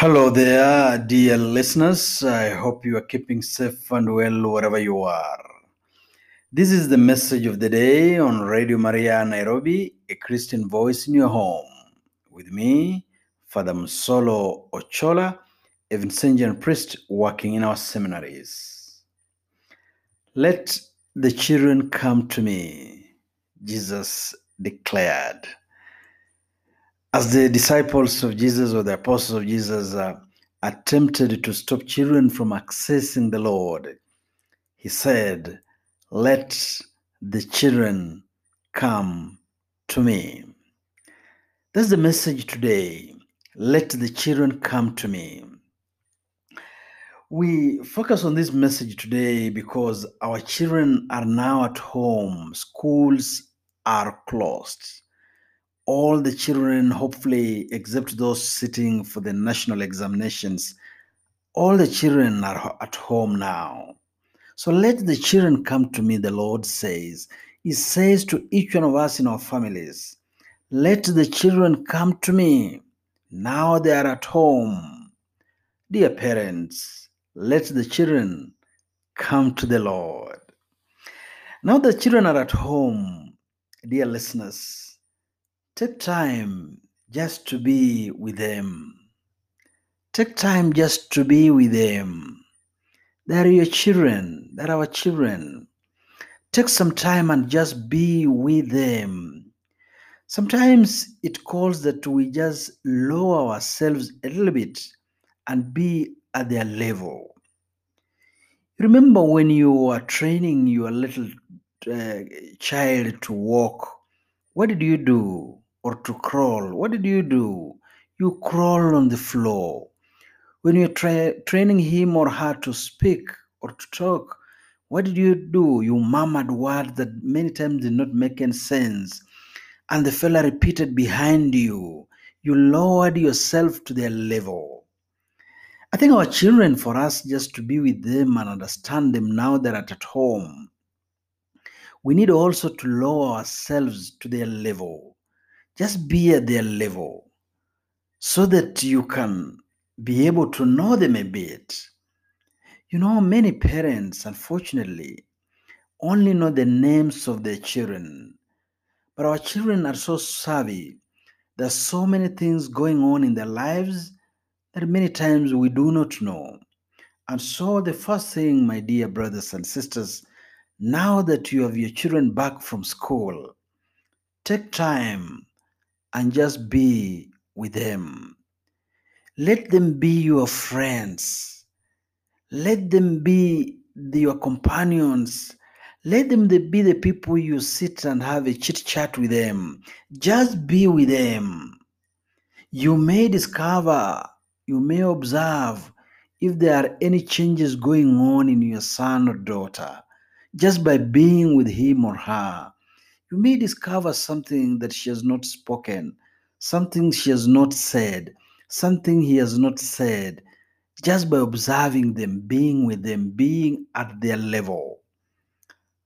Hello there, dear listeners. I hope you are keeping safe and well wherever you are. This is the message of the day on Radio Maria Nairobi, a Christian voice in your home. With me, Father Musolo Ochola, a Vincentian priest working in our seminaries. Let the children come to me, Jesus declared. As the disciples of Jesus or the apostles of Jesus uh, attempted to stop children from accessing the Lord, he said, Let the children come to me. That's the message today. Let the children come to me. We focus on this message today because our children are now at home, schools are closed all the children, hopefully, except those sitting for the national examinations, all the children are at home now. So let the children come to me, the Lord says. He says to each one of us in our families, Let the children come to me. Now they are at home. Dear parents, let the children come to the Lord. Now the children are at home, dear listeners. Take time just to be with them. Take time just to be with them. They are your children. They are our children. Take some time and just be with them. Sometimes it calls that we just lower ourselves a little bit and be at their level. Remember when you were training your little uh, child to walk, what did you do? Or to crawl, what did you do? You crawl on the floor. When you're tra- training him or her to speak or to talk, what did you do? You murmured words that many times did not make any sense. And the fella repeated behind you. You lowered yourself to their level. I think our children, for us just to be with them and understand them now they're at home, we need also to lower ourselves to their level just be at their level so that you can be able to know them a bit. You know, many parents, unfortunately, only know the names of their children, but our children are so savvy. There's so many things going on in their lives that many times we do not know. And so, the first thing, my dear brothers and sisters, now that you have your children back from school, take time and just be with them. Let them be your friends. Let them be your companions. Let them be the people you sit and have a chit chat with them. Just be with them. You may discover, you may observe if there are any changes going on in your son or daughter just by being with him or her you may discover something that she has not spoken, something she has not said, something he has not said, just by observing them, being with them, being at their level.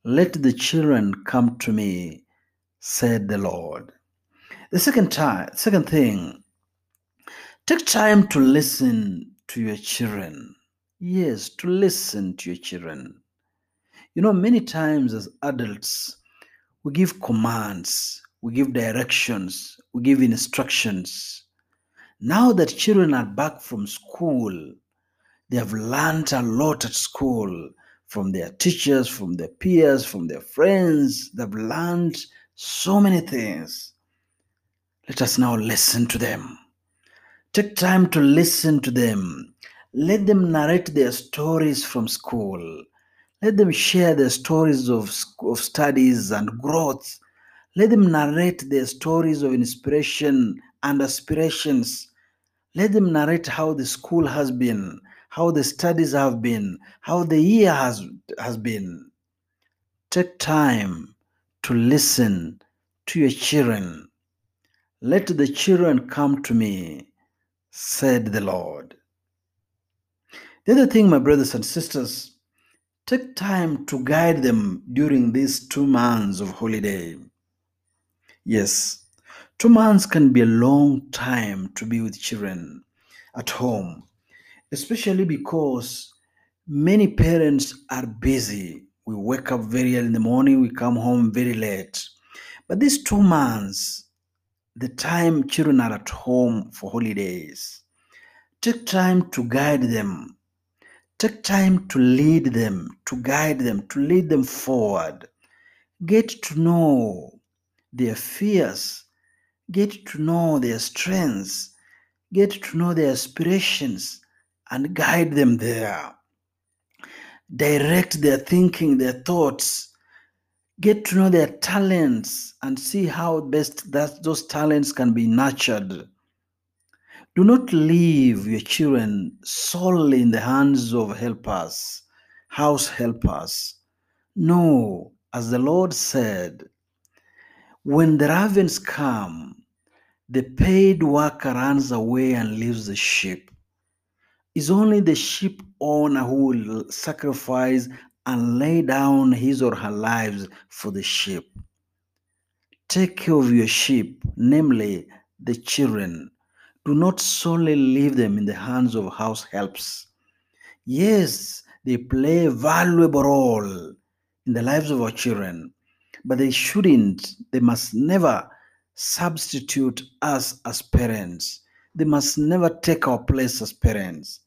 Let the children come to me, said the Lord. The second time, second thing, take time to listen to your children. Yes, to listen to your children. You know, many times as adults, we give commands, we give directions, we give instructions. Now that children are back from school, they have learned a lot at school from their teachers, from their peers, from their friends. They've learned so many things. Let us now listen to them. Take time to listen to them. Let them narrate their stories from school. Let them share their stories of, of studies and growth. Let them narrate their stories of inspiration and aspirations. Let them narrate how the school has been, how the studies have been, how the year has, has been. Take time to listen to your children. Let the children come to me, said the Lord. The other thing, my brothers and sisters, Take time to guide them during these two months of holiday. Yes, two months can be a long time to be with children. at home, especially because many parents are busy. We wake up very early in the morning, we come home very late. But these two months, the time children are at home for holidays, take time to guide them. Take time to lead them, to guide them, to lead them forward. Get to know their fears, get to know their strengths, get to know their aspirations, and guide them there. Direct their thinking, their thoughts. Get to know their talents and see how best that those talents can be nurtured. Do not leave your children solely in the hands of helpers, house helpers. No, as the Lord said, when the ravens come, the paid worker runs away and leaves the sheep. It's only the sheep owner who will sacrifice and lay down his or her lives for the sheep. Take care of your sheep, namely the children. Do not solely leave them in the hands of house helps. Yes, they play a valuable role in the lives of our children, but they shouldn't, they must never substitute us as parents. They must never take our place as parents.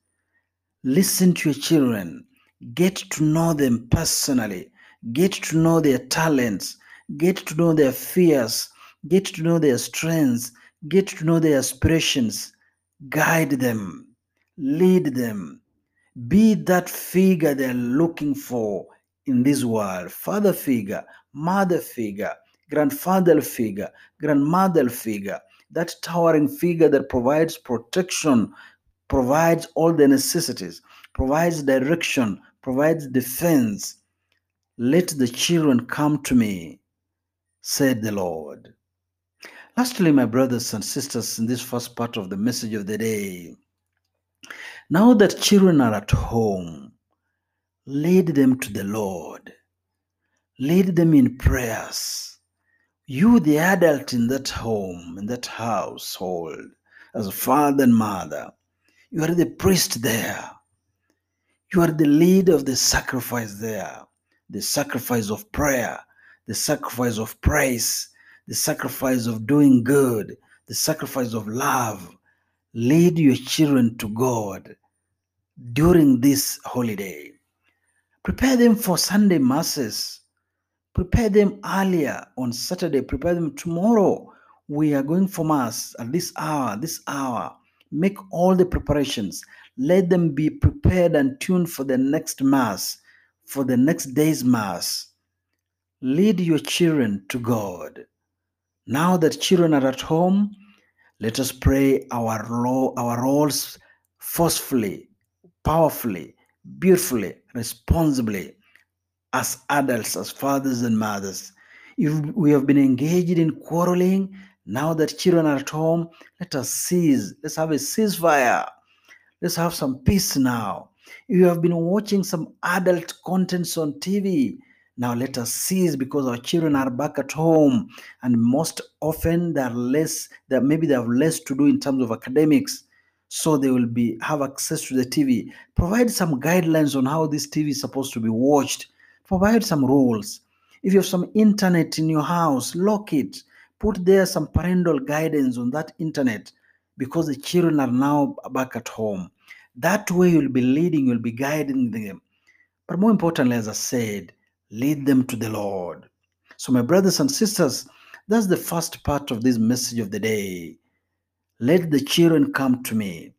Listen to your children, get to know them personally, get to know their talents, get to know their fears, get to know their strengths, get to know their aspirations. Guide them, lead them, be that figure they're looking for in this world father figure, mother figure, grandfather figure, grandmother figure, that towering figure that provides protection, provides all the necessities, provides direction, provides defense. Let the children come to me, said the Lord. Lastly, my brothers and sisters, in this first part of the message of the day, now that children are at home, lead them to the Lord. Lead them in prayers. You, the adult in that home, in that household, as a father and mother, you are the priest there. You are the leader of the sacrifice there, the sacrifice of prayer, the sacrifice of praise, the sacrifice of doing good, the sacrifice of love. Lead your children to God during this holiday. Prepare them for Sunday masses. Prepare them earlier on Saturday. Prepare them tomorrow. We are going for mass at this hour, this hour. Make all the preparations. Let them be prepared and tuned for the next mass, for the next day's mass. Lead your children to God. Now that children are at home, let us pray our, our roles forcefully, powerfully, beautifully, responsibly as adults, as fathers and mothers. If we have been engaged in quarreling, now that children are at home, let us cease. Let's have a ceasefire. Let's have some peace now. You have been watching some adult contents on TV, now let us cease because our children are back at home, and most often they are less. That maybe they have less to do in terms of academics, so they will be have access to the TV. Provide some guidelines on how this TV is supposed to be watched. Provide some rules. If you have some internet in your house, lock it. Put there some parental guidance on that internet because the children are now back at home. That way you'll be leading, you'll be guiding them. But more importantly, as I said, lead them to the Lord. So, my brothers and sisters, that's the first part of this message of the day. Let the children come to me.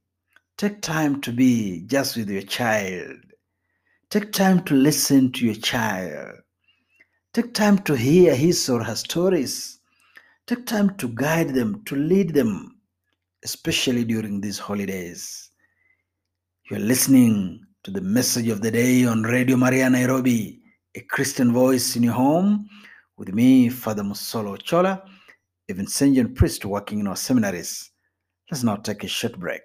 Take time to be just with your child. Take time to listen to your child. Take time to hear his or her stories. Take time to guide them, to lead them, especially during these holidays. You're listening to the message of the day on Radio Maria Nairobi, a Christian voice in your home, with me, Father Musolo Chola, a Vincentian priest working in our seminaries. Let's now take a short break.